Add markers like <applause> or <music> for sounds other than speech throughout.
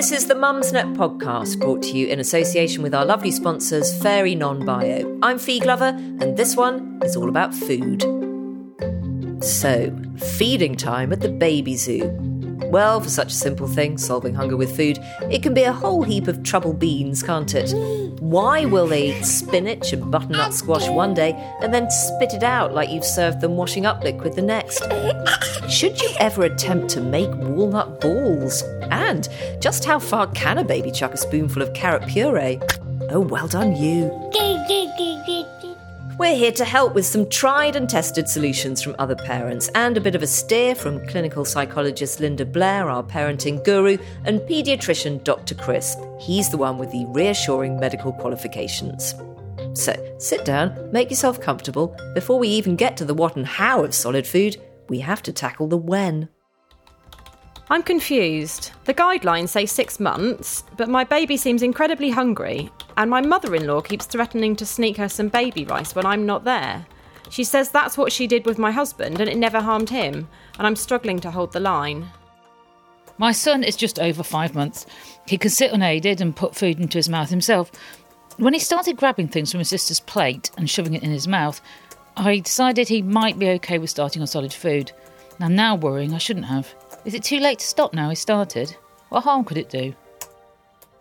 This is the Mumsnet podcast brought to you in association with our lovely sponsors, Fairy Non Bio. I'm Fee Glover, and this one is all about food. So, feeding time at the baby zoo. Well, for such a simple thing, solving hunger with food, it can be a whole heap of trouble beans, can't it? Why will they eat spinach and butternut squash one day and then spit it out like you've served them washing up liquid the next? Should you ever attempt to make walnut balls? And just how far can a baby chuck a spoonful of carrot puree? Oh, well done, you. We're here to help with some tried and tested solutions from other parents and a bit of a steer from clinical psychologist Linda Blair, our parenting guru, and paediatrician Dr. Chris. He's the one with the reassuring medical qualifications. So sit down, make yourself comfortable. Before we even get to the what and how of solid food, we have to tackle the when. I'm confused. The guidelines say six months, but my baby seems incredibly hungry, and my mother in law keeps threatening to sneak her some baby rice when I'm not there. She says that's what she did with my husband, and it never harmed him, and I'm struggling to hold the line. My son is just over five months. He can sit unaided and put food into his mouth himself. When he started grabbing things from his sister's plate and shoving it in his mouth, I decided he might be okay with starting on solid food. I'm now worrying I shouldn't have. Is it too late to stop now he started? What harm could it do?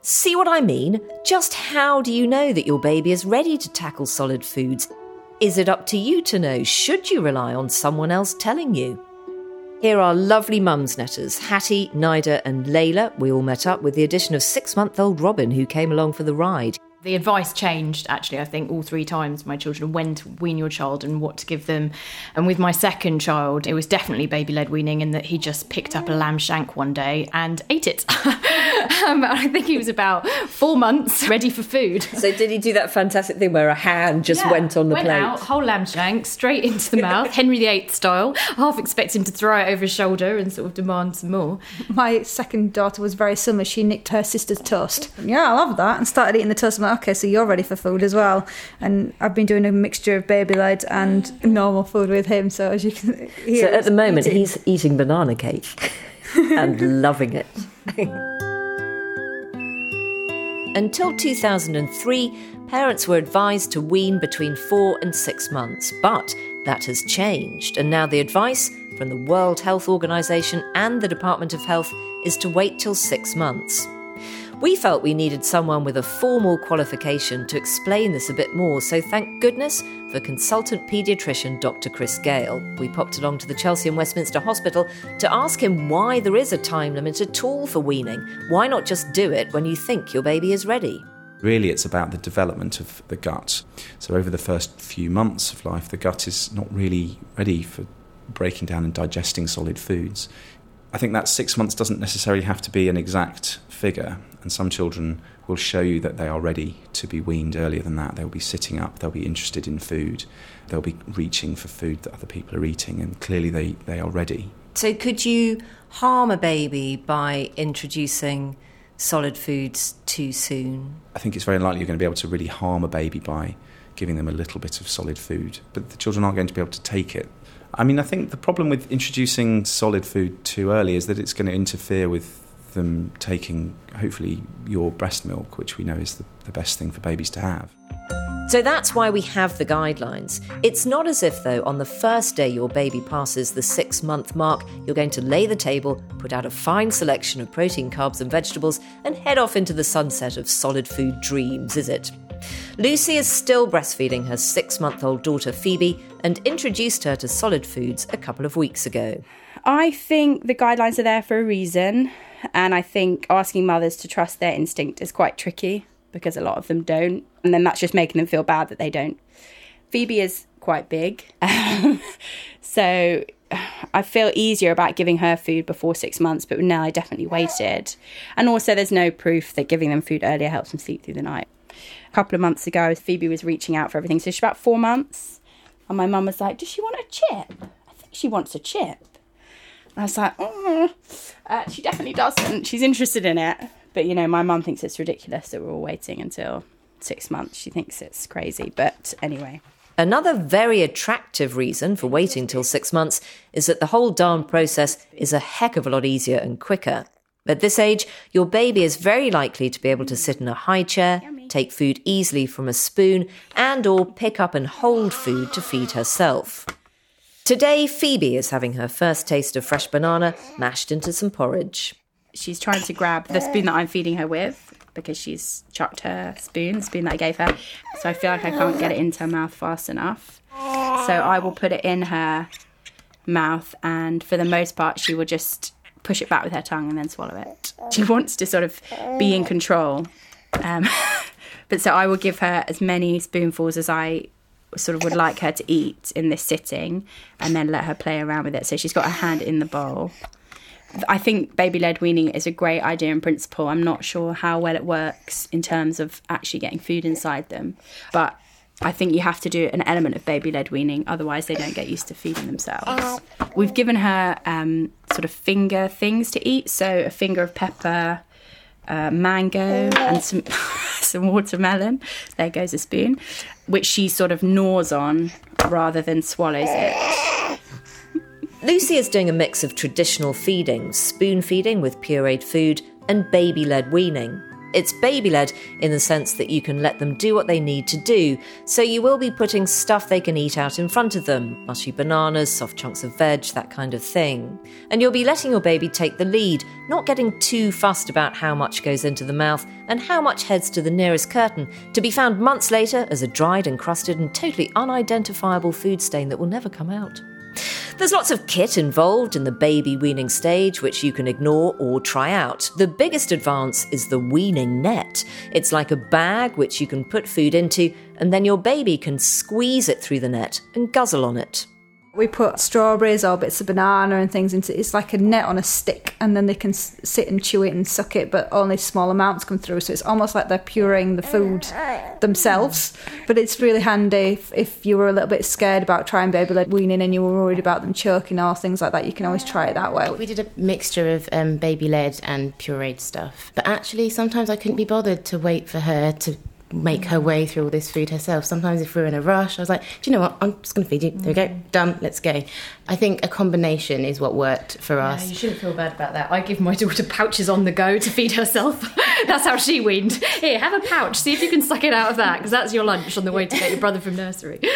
See what I mean? Just how do you know that your baby is ready to tackle solid foods? Is it up to you to know? Should you rely on someone else telling you? Here are lovely mumsnetters, Hattie, Nida, and Layla. We all met up with the addition of six month old Robin, who came along for the ride. The advice changed actually, I think, all three times my children when to wean your child and what to give them. And with my second child, it was definitely baby led weaning in that he just picked up a lamb shank one day and ate it. <laughs> um, <laughs> I think he was about four months <laughs> ready for food. So, did he do that fantastic thing where a hand just Yeah, went on the went plate? Out, whole lamb shank straight into the <laughs> mouth, Henry VIII style, half expecting to throw it over his shoulder and sort of demand some more. My second daughter was very similar. She nicked her sister's toast. Yeah, I love that. And started eating the toast. I'm like, okay, so you're ready for food as well. And I've been doing a mixture of baby led and normal food with him. So as you can hear, So, at the moment, eating. he's eating banana cake and loving it. Until 2003, parents were advised to wean between four and six months, but that has changed, and now the advice from the World Health Organization and the Department of Health is to wait till six months. We felt we needed someone with a formal qualification to explain this a bit more, so thank goodness for consultant paediatrician Dr. Chris Gale. We popped along to the Chelsea and Westminster Hospital to ask him why there is a time limit at all for weaning. Why not just do it when you think your baby is ready? Really, it's about the development of the gut. So, over the first few months of life, the gut is not really ready for breaking down and digesting solid foods. I think that six months doesn't necessarily have to be an exact figure, and some children will show you that they are ready to be weaned earlier than that. They'll be sitting up, they'll be interested in food, they'll be reaching for food that other people are eating, and clearly they, they are ready. So, could you harm a baby by introducing solid foods too soon? I think it's very unlikely you're going to be able to really harm a baby by giving them a little bit of solid food, but the children aren't going to be able to take it. I mean, I think the problem with introducing solid food too early is that it's going to interfere with them taking, hopefully, your breast milk, which we know is the, the best thing for babies to have. So that's why we have the guidelines. It's not as if, though, on the first day your baby passes the six month mark, you're going to lay the table, put out a fine selection of protein, carbs, and vegetables, and head off into the sunset of solid food dreams, is it? Lucy is still breastfeeding her six month old daughter Phoebe and introduced her to solid foods a couple of weeks ago. I think the guidelines are there for a reason, and I think asking mothers to trust their instinct is quite tricky because a lot of them don't, and then that's just making them feel bad that they don't. Phoebe is quite big, <laughs> so I feel easier about giving her food before six months, but now I definitely waited. And also, there's no proof that giving them food earlier helps them sleep through the night. A couple of months ago, Phoebe was reaching out for everything, so she's about four months, and my mum was like, "Does she want a chip? I think she wants a chip." I was like, oh, uh, she definitely doesn't. She's interested in it. But, you know, my mum thinks it's ridiculous that we're all waiting until six months. She thinks it's crazy. But anyway. Another very attractive reason for waiting till six months is that the whole darn process is a heck of a lot easier and quicker. At this age, your baby is very likely to be able to sit in a high chair, take food easily from a spoon, and or pick up and hold food to feed herself. Today, Phoebe is having her first taste of fresh banana mashed into some porridge. She's trying to grab the spoon that I'm feeding her with because she's chucked her spoon, the spoon that I gave her. So I feel like I can't get it into her mouth fast enough. So I will put it in her mouth, and for the most part, she will just push it back with her tongue and then swallow it. She wants to sort of be in control. Um, <laughs> but so I will give her as many spoonfuls as I sort of would like her to eat in this sitting and then let her play around with it. So she's got her hand in the bowl. I think baby led weaning is a great idea in principle. I'm not sure how well it works in terms of actually getting food inside them. But I think you have to do an element of baby led weaning, otherwise, they don't get used to feeding themselves. We've given her um, sort of finger things to eat, so a finger of pepper, uh, mango, and some, <laughs> some watermelon. There goes a spoon, which she sort of gnaws on rather than swallows it. <laughs> Lucy is doing a mix of traditional feeding, spoon feeding with pureed food, and baby led weaning. It's baby led in the sense that you can let them do what they need to do, so you will be putting stuff they can eat out in front of them mushy bananas, soft chunks of veg, that kind of thing. And you'll be letting your baby take the lead, not getting too fussed about how much goes into the mouth and how much heads to the nearest curtain, to be found months later as a dried, encrusted, and totally unidentifiable food stain that will never come out. There's lots of kit involved in the baby weaning stage, which you can ignore or try out. The biggest advance is the weaning net. It's like a bag which you can put food into, and then your baby can squeeze it through the net and guzzle on it. We put strawberries or bits of banana and things into it's like a net on a stick, and then they can sit and chew it and suck it, but only small amounts come through. So it's almost like they're pureeing the food themselves. But it's really handy if, if you were a little bit scared about trying baby led weaning and you were worried about them choking or things like that. You can always try it that way. We did a mixture of um, baby led and pureed stuff. But actually, sometimes I couldn't be bothered to wait for her to make her way through all this food herself. Sometimes, if we we're in a rush, I was like, do you know what? I'm just going to feed you. There we go. Mm. Done. Let's go. I think a combination is what worked for Yeah, us. you shouldn't feel bad about that. I give my daughter pouches on the go to feed herself. <laughs> that's how she weaned. Here, have a pouch. See if you can suck it out of that, because that's your lunch on the way to get your brother from nursery. <laughs>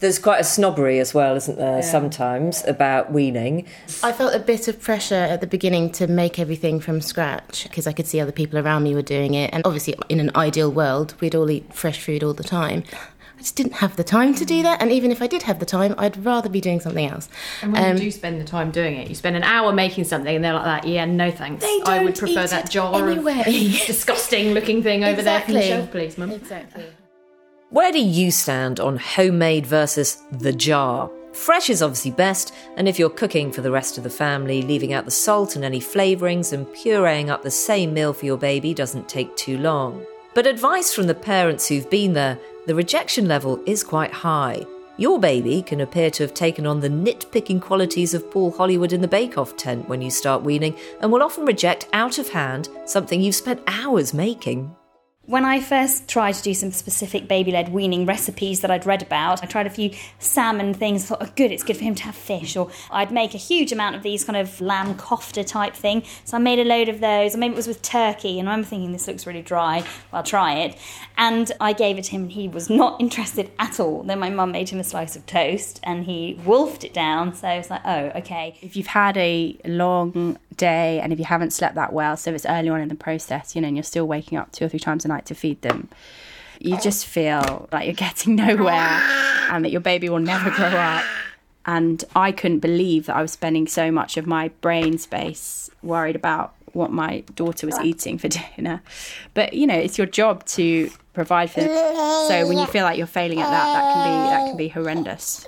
There's quite a snobbery as well, isn't there, sometimes about weaning. I felt a bit of pressure at the beginning to make everything from scratch because I could see other people around me were doing it. And obviously, in an ideal world, we'd all eat fresh food all the time. I just didn't have the time to do that. And even if I did have the time, I'd rather be doing something else. And when Um, you do spend the time doing it, you spend an hour making something, and they're like that. Yeah, no thanks. They I would prefer eat that jar anyway. of <laughs> disgusting looking thing over there from the Exactly. shelf, please, mum. Exactly. Where do you stand on homemade versus the jar? Fresh is obviously best, and if you're cooking for the rest of the family, leaving out the salt and any flavourings and pureeing up the same meal for your baby doesn't take too long. But advice from the parents who've been there, the rejection level is quite high. Your baby can appear to have taken on the nitpicking qualities of Paul Hollywood in the Bake Off tent when you start weaning, and will often reject out of hand something you've spent hours making. When I first tried to do some specific baby led weaning recipes that I'd read about, I tried a few salmon things, thought, oh, good, it's good for him to have fish. Or I'd make a huge amount of these kind of lamb kofta type thing. So I made a load of those, or maybe it was with turkey, and I remember thinking, this looks really dry, well, I'll try it. And I gave it to him, and he was not <laughs> interested at all. Then my mum made him a slice of toast, and he wolfed it down. So I was like, oh, okay. If you've had a long day and if you haven't slept that well, so it's early on in the process, you know, and you're still waking up two or three times a night to feed them, you just feel like you're getting <laughs> nowhere and that your baby will never grow up. And I couldn't believe that I was spending so much of my brain space worried about what my daughter was eating for <laughs> dinner. But you know, it's your job to provide for them. So when you feel like you're failing at that, that can be that can be horrendous.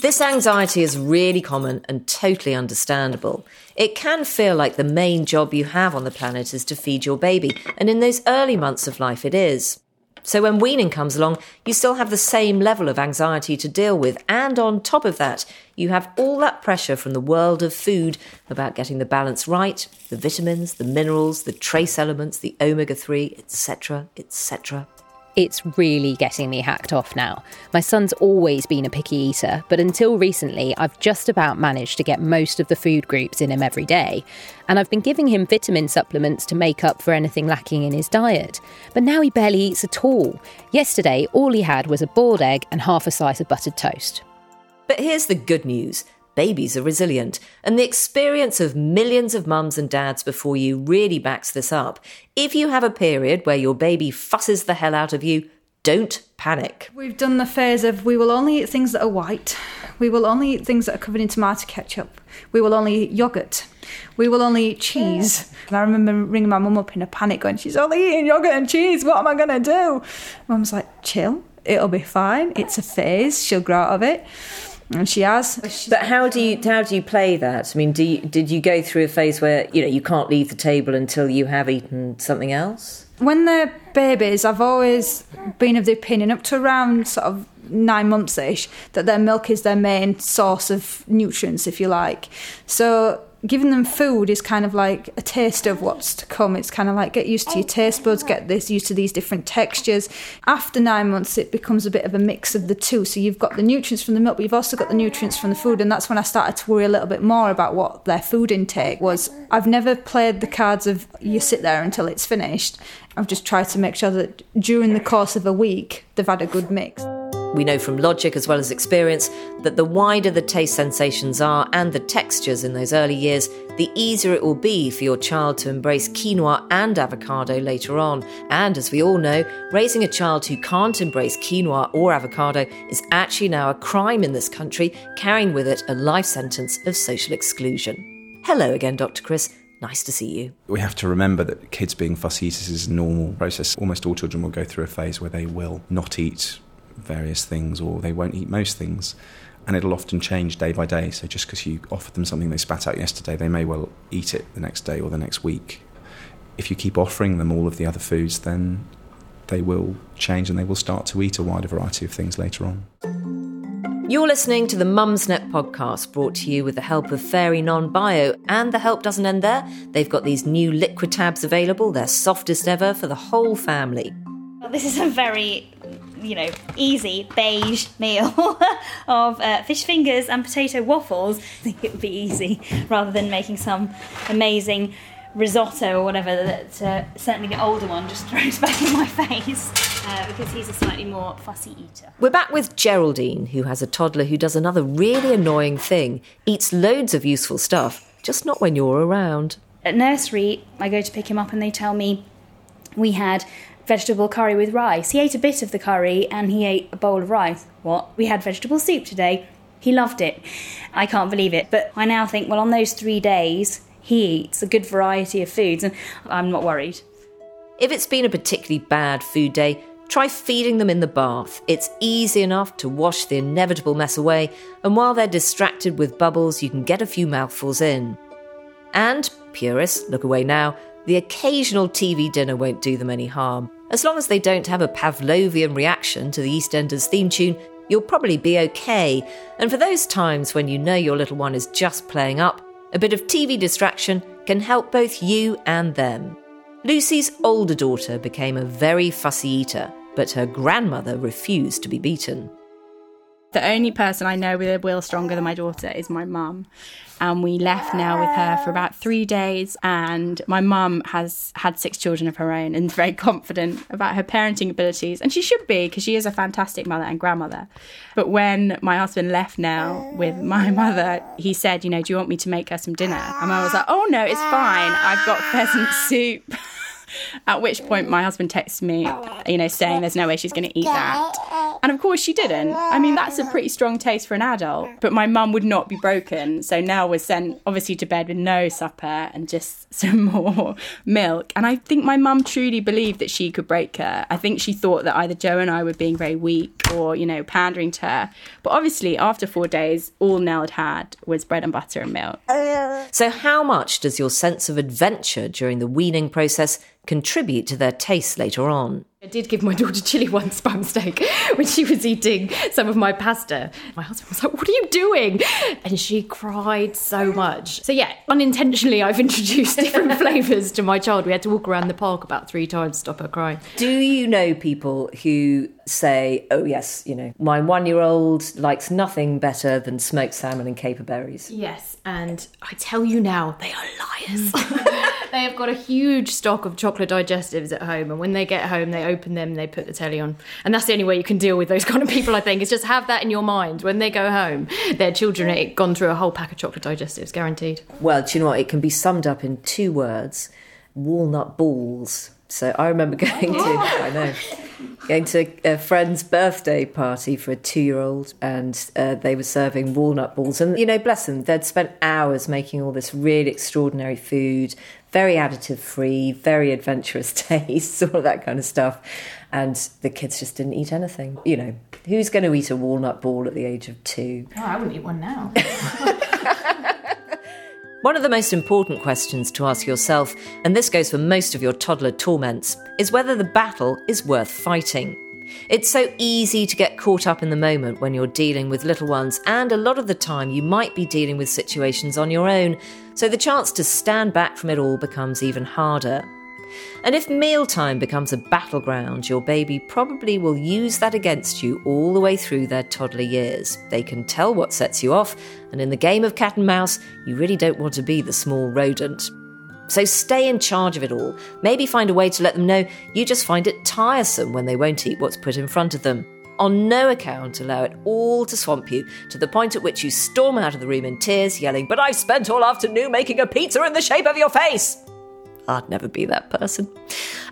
This anxiety is really common and totally understandable. It can feel like the main job you have on the planet is to feed your baby, and in those early months of life, it is. So when weaning comes along, you still have the same level of anxiety to deal with, and on top of that, you have all that pressure from the world of food about getting the balance right, the vitamins, the minerals, the trace elements, the omega 3, etc., etc. It's really getting me hacked off now. My son's always been a picky eater, but until recently, I've just about managed to get most of the food groups in him every day. And I've been giving him vitamin supplements to make up for anything lacking in his diet. But now he barely eats at all. Yesterday, all he had was a boiled egg and half a slice of buttered toast. But here's the good news babies are resilient, and the experience of millions of mums and dads before you really backs this up. If you have a period where your baby fusses the hell out of you, don't panic. We've done the phase of we will only eat things that are white. We will only eat things that are covered in tomato ketchup. We will only eat yogurt. We will only eat cheese. And I remember ringing my mum up in a panic going, She's only eating yogurt and cheese. What am I going to do? Mum's like, Chill. It'll be fine. It's a phase. She'll grow out of it and she has. Oh, but how do you how do you play that? I mean, do you, did you go through a phase where you know you can't leave the table until you have eaten something else? When they're babies, I've always been of the opinion up to around sort of nine months ish that their milk is their main source of nutrients, if you like. So giving them food is kind of like a taste of what's to come. It's kind of like get used to your taste buds, get this used to these different textures. After nine months, it becomes a bit of a mix of the two. So you've got the nutrients from the milk, but you've also got the nutrients from the food. And that's when I started to worry a little bit more about what their food intake was. I've never played the cards of you sit there until it's finished. I've just tried to make sure that during the course of a week, they've had a good mix. We know from logic as well as experience that the wider the taste sensations are and the textures in those early years, the easier it will be for your child to embrace quinoa and avocado later on. And as we all know, raising a child who can't embrace quinoa or avocado is actually now a crime in this country, carrying with it a life sentence of social exclusion. Hello again, Dr. Chris. Nice to see you. We have to remember that kids being fussy eaters is a normal process. Almost all children will go through a phase where they will not eat various things or they won't eat most things. And it'll often change day by day. So just because you offered them something they spat out yesterday, they may well eat it the next day or the next week. If you keep offering them all of the other foods, then they will change and they will start to eat a wider variety of things later on. You're listening to the Mumsnet podcast brought to you with the help of Fairy Non Bio, and the help doesn't end there. They've got these new liquid tabs available, they're softest ever for the whole family. Well, this is a very you know, easy beige meal <laughs> of uh, fish fingers and potato waffles, <laughs> I think it would be easy rather than making some amazing risotto or whatever that uh, certainly the older one just <laughs> throws back in my face. Uh, because he's a slightly more fussy eater. We're back with Geraldine, who has a toddler who does another really annoying thing eats loads of useful stuff, just not when you're around. At nursery, I go to pick him up and they tell me we had vegetable curry with rice. He ate a bit of the curry and he ate a bowl of rice. What? We had vegetable soup today. He loved it. I can't believe it. But I now think, well, on those three days, he eats a good variety of foods and I'm not worried. If it's been a particularly bad food day, try feeding them in the bath. It's easy enough to wash the inevitable mess away, and while they're distracted with bubbles, you can get a few mouthfuls in. And, purists, look away now, the occasional TV dinner won't do them any harm. As long as they don't have a Pavlovian reaction to the EastEnders theme tune, you'll probably be okay. And for those times when you know your little one is just playing up, a bit of TV distraction can help both you and them. Lucy's older daughter became a very fussy eater, but her grandmother refused to be beaten. The only person I know with a will stronger than my daughter is my mum. And we left now with her for about three days. And my mum has had six children of her own and is very <laughs> confident about her parenting abilities. And she should be because she is a fantastic mother and grandmother. But when my husband left now with my mother, he said, You know, do you want me to make her some dinner? And I was like, Oh, no, it's fine. I've got pheasant <laughs> soup. <laughs> At which point, my husband texts me, you know, saying there's no way she's going to eat that. And of course, she didn't. I mean, that's a pretty strong taste for an adult. But my mum would not be broken. So Nell was sent, obviously, to bed with no supper and just <laughs> some more milk. And I think my mum truly believed that she could break her. I think she thought that either Joe and I were being very weak or, you know, pandering to her. But obviously, after four days, all Nell had had was bread and butter and milk. Uh, so, how much does your sense of adventure during the weaning process contribute to their taste later on. Did give my daughter chili once by mistake <laughs> when she was eating some of my pasta. My husband was like, What are you doing? And she cried so much. So, yeah, unintentionally, I've <laughs> introduced different <laughs> flavours to my child. We had to walk around the park about three times to stop her crying. Do you know people who say, oh, yes, you know, my one year old likes nothing better than smoked salmon and caper berries? Yes, and I tell you now, they are liars. <laughs> <laughs> they have got a huge stock of chocolate digestives at home, and when they get home, they open them, they put the telly on, and that's the only way you can deal with those <laughs> kind of people. I think is just have that in your mind when they go home. Their children have gone through a whole pack of chocolate digestives, guaranteed. Well, do you know what? It can be summed up in two words walnut balls. So I remember going to, oh. I know, going to a friend's birthday party for a two year old, and uh, they were serving walnut balls. And, you know, bless them, they'd spent hours making all this really extraordinary food, very additive free, very adventurous <laughs> tastes, all of that kind of stuff. And the kids just didn't eat anything. You know, who's going to eat a walnut ball at the age of two? Oh, I wouldn't eat one now. <laughs> One of the most important questions to ask yourself, and this goes for most of your toddler torments, is whether the battle is worth fighting. It's so easy to get caught up in the moment when you're dealing with little ones, and a lot of the time you might be dealing with situations on your own, so the chance to stand back from it all becomes even harder. And if mealtime becomes a battleground, your baby probably will use that against you all the way through their toddler years. They can tell what sets you off, and in the game of cat and mouse, you really don't want to be the small rodent. So stay in charge of it all. Maybe find a way to let them know you just find it tiresome when they won't eat what's put in front of them. On no account allow it all to swamp you to the point at which you storm out of the room in tears, yelling, But I've spent all afternoon making a pizza in the shape of your face! I'd never be that person.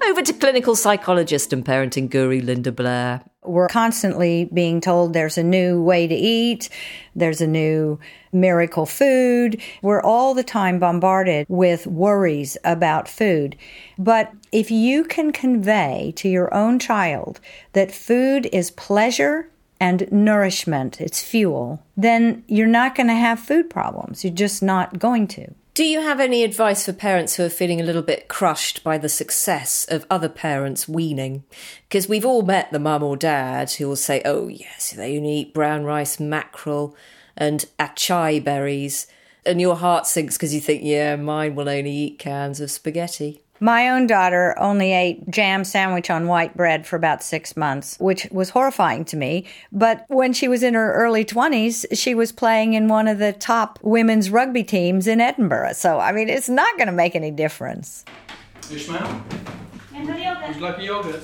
Over to clinical psychologist and parenting guru Linda Blair. We're constantly being told there's a new way to eat, there's a new miracle food. We're all the time bombarded with worries about food. But if you can convey to your own child that food is pleasure and nourishment, it's fuel, then you're not going to have food problems. You're just not going to. Do you have any advice for parents who are feeling a little bit crushed by the success of other parents weaning? Because we've all met the mum or dad who will say, oh, yes, they only eat brown rice, mackerel, and acai berries. And your heart sinks because you think, yeah, mine will only eat cans of spaghetti. My own daughter only ate jam sandwich on white bread for about six months, which was horrifying to me. But when she was in her early 20s, she was playing in one of the top women's rugby teams in Edinburgh. So, I mean, it's not going to make any difference. Ishmael, And the yogurt. would you like a yogurt?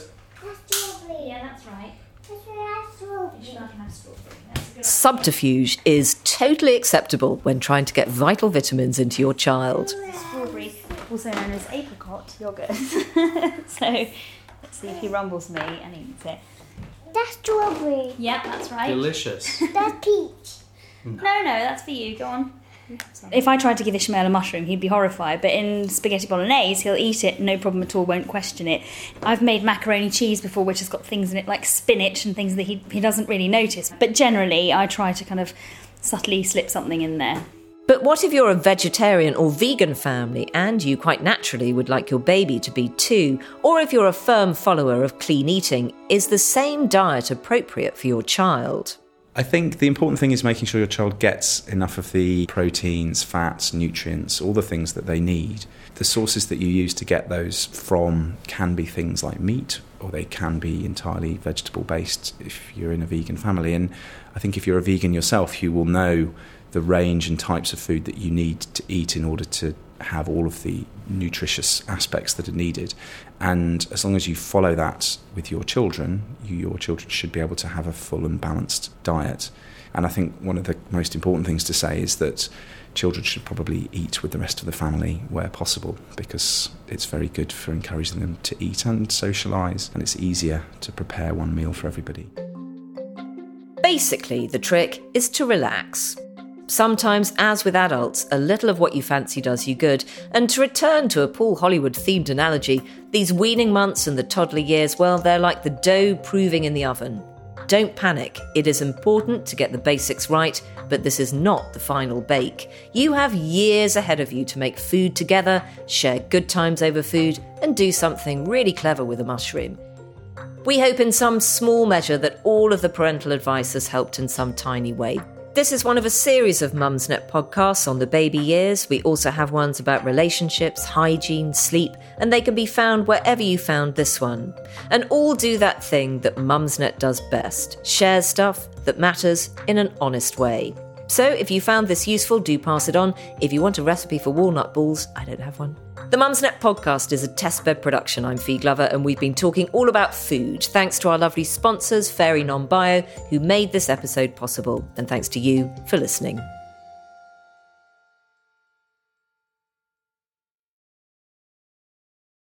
Yeah, that's right. Ishmael can have strawberry. That's a Subterfuge is totally acceptable when trying to get vital vitamins into your child. Strawberry, also known as apricot yogurt. <laughs> so let's see if he rumbles me and eats it. That's strawberry. Yeah, that's right. Delicious. <laughs> That's peach. Mm. No, no, that's for you. Go on. If I tried to give Ishmael a mushroom, he'd be horrified. But in spaghetti bolognese, he'll eat it, no problem at all, won't question it. I've made macaroni cheese before, which has got things in it like spinach and things that he, he doesn't really notice. But generally, I try to kind of subtly slip something in there. But what if you're a vegetarian or vegan family and you quite naturally would like your baby to be too? Or if you're a firm follower of clean eating, is the same diet appropriate for your child? I think the important thing is making sure your child gets enough of the proteins, fats, nutrients, all the things that they need. The sources that you use to get those from can be things like meat, or they can be entirely vegetable based if you're in a vegan family. And I think if you're a vegan yourself, you will know the range and types of food that you need to eat in order to have all of the nutritious aspects that are needed. And as long as you follow that with your children, you, your children should be able to have a full and balanced diet. And I think one of the most important things to say is that children should probably eat with the rest of the family where possible because it's very good for encouraging them to eat and socialise, and it's easier to prepare one meal for everybody. Basically, the trick is to relax. Sometimes, as with adults, a little of what you fancy does you good. And to return to a Paul Hollywood themed analogy, these weaning months and the toddler years, well, they're like the dough proving in the oven. Don't panic. It is important to get the basics right, but this is not the final bake. You have years ahead of you to make food together, share good times over food, and do something really clever with a mushroom. We hope in some small measure that all of the parental advice has helped in some tiny way. This is one of a series of Mumsnet podcasts on the baby years. We also have ones about relationships, hygiene, sleep, and they can be found wherever you found this one. And all do that thing that Mumsnet does best share stuff that matters in an honest way. So if you found this useful, do pass it on. If you want a recipe for walnut balls, I don't have one. The Mumsnet podcast is a testbed production. I'm Fee Glover, and we've been talking all about food. Thanks to our lovely sponsors, Fairy Non Bio, who made this episode possible. And thanks to you for listening.